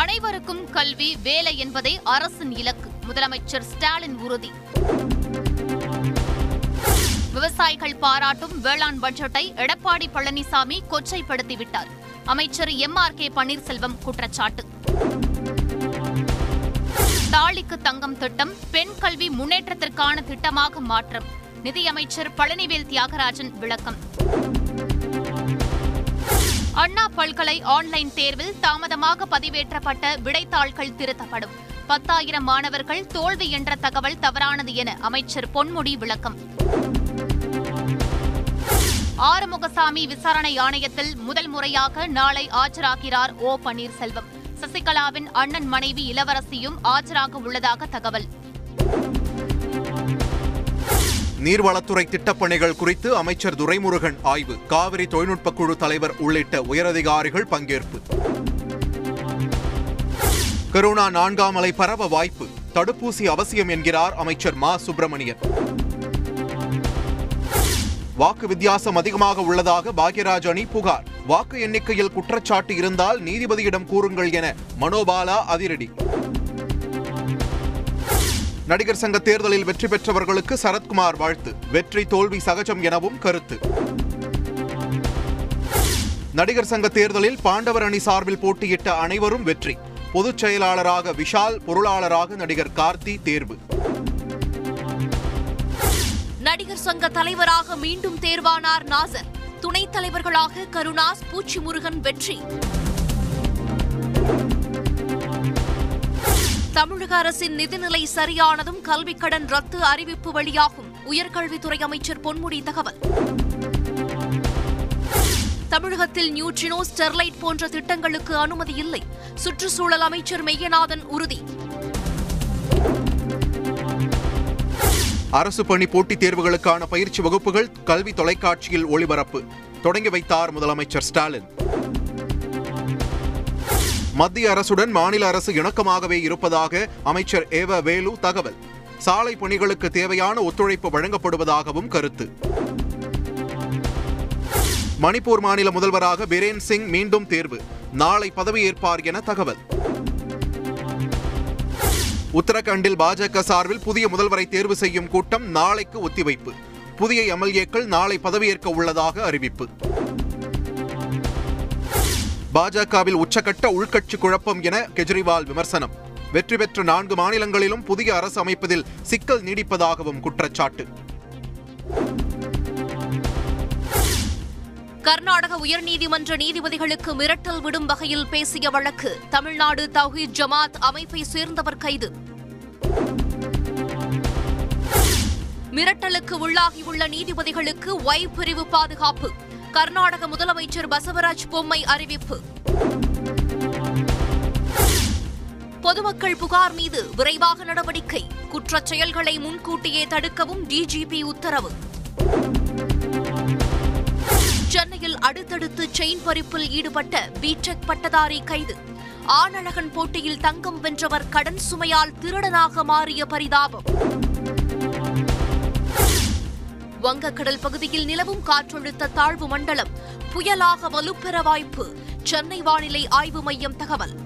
அனைவருக்கும் கல்வி வேலை என்பதே அரசின் இலக்கு. முதலமைச்சர் ஸ்டாலின் உறுதி. விவசாயிகள் பாராட்டும் வேளாண் பட்ஜெட்டை எடப்பாடி பழனிசாமி கொச்சைப்படுத்திவிட்டார். அமைச்சர் எம் ஆர் கே பன்னீர்செல்வம் குற்றச்சாட்டு. தாலிக்கு தங்கம் திட்டம் பெண் கல்வி முன்னேற்றத்திற்கான திட்டமாக மாற்றம். நிதியமைச்சர் பழனிவேல் தியாகராஜன் விளக்கம். அண்ணா பல்கலை ஆன்லைன் தேர்வில் தாமதமாக பதிவேற்றப்பட்ட விடைத்தாள்கள் திருத்தப்படும். பத்தாயிரம் மாணவர்கள் தோல்வி என்ற தகவல் தவறானது என அமைச்சர் பொன்முடி விளக்கம். ஆறுமுகசாமி விசாரணை ஆணையத்தில் முதல் முறையாக நாளை ஆஜராகிறார் ஓ பன்னீர்செல்வம். சசிகலாவின் அண்ணன் மனைவி இளவரசியும் ஆஜராக உள்ளதாக தகவல். நீர்வளத்துறை திட்டப்பணிகள் குறித்து அமைச்சர் துரைமுருகன் ஆய்வு. காவிரி தொழில்நுட்ப குழு தலைவர் உள்ளிட்ட உயரதிகாரிகள் பங்கேற்பு. கரோனா நான்காம் அலை பரவ வாய்ப்பு. தடுப்பூசி அவசியம் என்கிறார் அமைச்சர் மா. சுப்பிரமணியன். வாக்கு வித்தியாசம் அதிகமாக உள்ளதாக பாக்யராஜ் அணி புகார். வாக்கு எண்ணிக்கையில் குற்றச்சாட்டு இருந்தால் நீதிபதியிடம் கூறுங்கள் என மனோபாலா அதிரடி. நடிகர் சங்க தேர்தலில் வெற்றி பெற்றவர்களுக்கு சரத்குமார் வாழ்த்து. வெற்றி தோல்வி சகஜம் எனவும் கருத்து. நடிகர் சங்க தேர்தலில் பாண்டவர் அணி சார்பில் போட்டியிட்ட அனைவரும் வெற்றி. பொதுச் செயலாளராக விஷால் பொருளாளராக நடிகர் கார்த்தி தேர்வு. நடிகர் சங்க தலைவராக மீண்டும் தேர்வானார் நாசர். துணைத் தலைவர்களாக கருணாஸ் பூச்சி முருகன் வெற்றி. தமிழக அரசின் நிதிநிலை சரியானதும் கல்விக் கடன் ரத்து அறிவிப்பு வெளியாகும் உயர்கல்வித்துறை அமைச்சர் பொன்முடி தகவல். தமிழகத்தில் நியூட்ரினோ ஸ்டெர்லைட் போன்ற திட்டங்களுக்கு அனுமதி இல்லை. சுற்றுச்சூழல் அமைச்சர் மெய்யநாதன் உறுதி. அரசு பணி போட்டித் தேர்வுகளுக்கான பயிற்சி வகுப்புகள் கல்வி தொலைக்காட்சியில் ஒளிபரப்பு. தொடங்கி வைத்தார் முதலமைச்சர் ஸ்டாலின். மத்திய அரசுடன் மாநில அரசு இணக்கமாகவே இருப்பதாக அமைச்சர் ஏவ வேலு தகவல். சாலை பணிகளுக்கு தேவையான ஒத்துழைப்பு வழங்கப்படுவதாகவும் கருத்து. மணிப்பூர் மாநில முதல்வராக பிரேன் சிங் மீண்டும் தேர்வு. நாளை பதவியேற்பார் என தகவல். உத்தரகண்டில் பாஜக சார்பில் புதிய முதல்வரை தேர்வு செய்யும் கூட்டம் நாளைக்கு ஒத்திவைப்பு. புதிய எம்எல்ஏக்கள் நாளை பதவியேற்க உள்ளதாக அறிவிப்பு. பாஜகவில் உச்சகட்ட உள்கட்சி குழப்பம் என கெஜ்ரிவால் விமர்சனம். வெற்றி பெற்ற நான்கு மாநிலங்களிலும் புதிய அரசு அமைப்பதில் சிக்கல் நீடிப்பதாகவும் குற்றச்சாட்டு. கர்நாடக உயர்நீதிமன்ற நீதிபதிகளுக்கு மிரட்டல் விடும் வகையில் பேசிய வழக்கு தமிழ்நாடு தௌஹீத் ஜமாத் அமைப்பை சேர்ந்தவர் கைது. மிரட்டலுக்கு உள்ளாகியுள்ள நீதிபதிகளுக்கு ஒய் பிரிவு பாதுகாப்பு. கர்நாடக முதலமைச்சர் பசவராஜ் பொம்மை அறிவிப்பு. பொதுமக்கள் புகார் மீது விரைவாக நடவடிக்கை. குற்றச் செயல்களை முன்கூட்டியே தடுக்கவும் டிஜிபி உத்தரவு. சென்னையில் அடுத்தடுத்து செயின் பறிப்பில் ஈடுபட்ட பிடெக் பட்டதாரி கைது. ஆனழகன் போட்டியில் தங்கம் வென்றவர் கடன் சுமையால் திருடனாக மாறிய பரிதாபம். வங்கக்கடல் பகுதியில் நிலவும் காற்றழுத்த தாழ்வு மண்டலம் புயலாக வலுப்பெற வாய்ப்பு. சென்னை வானிலை ஆய்வு மையம் தகவல்.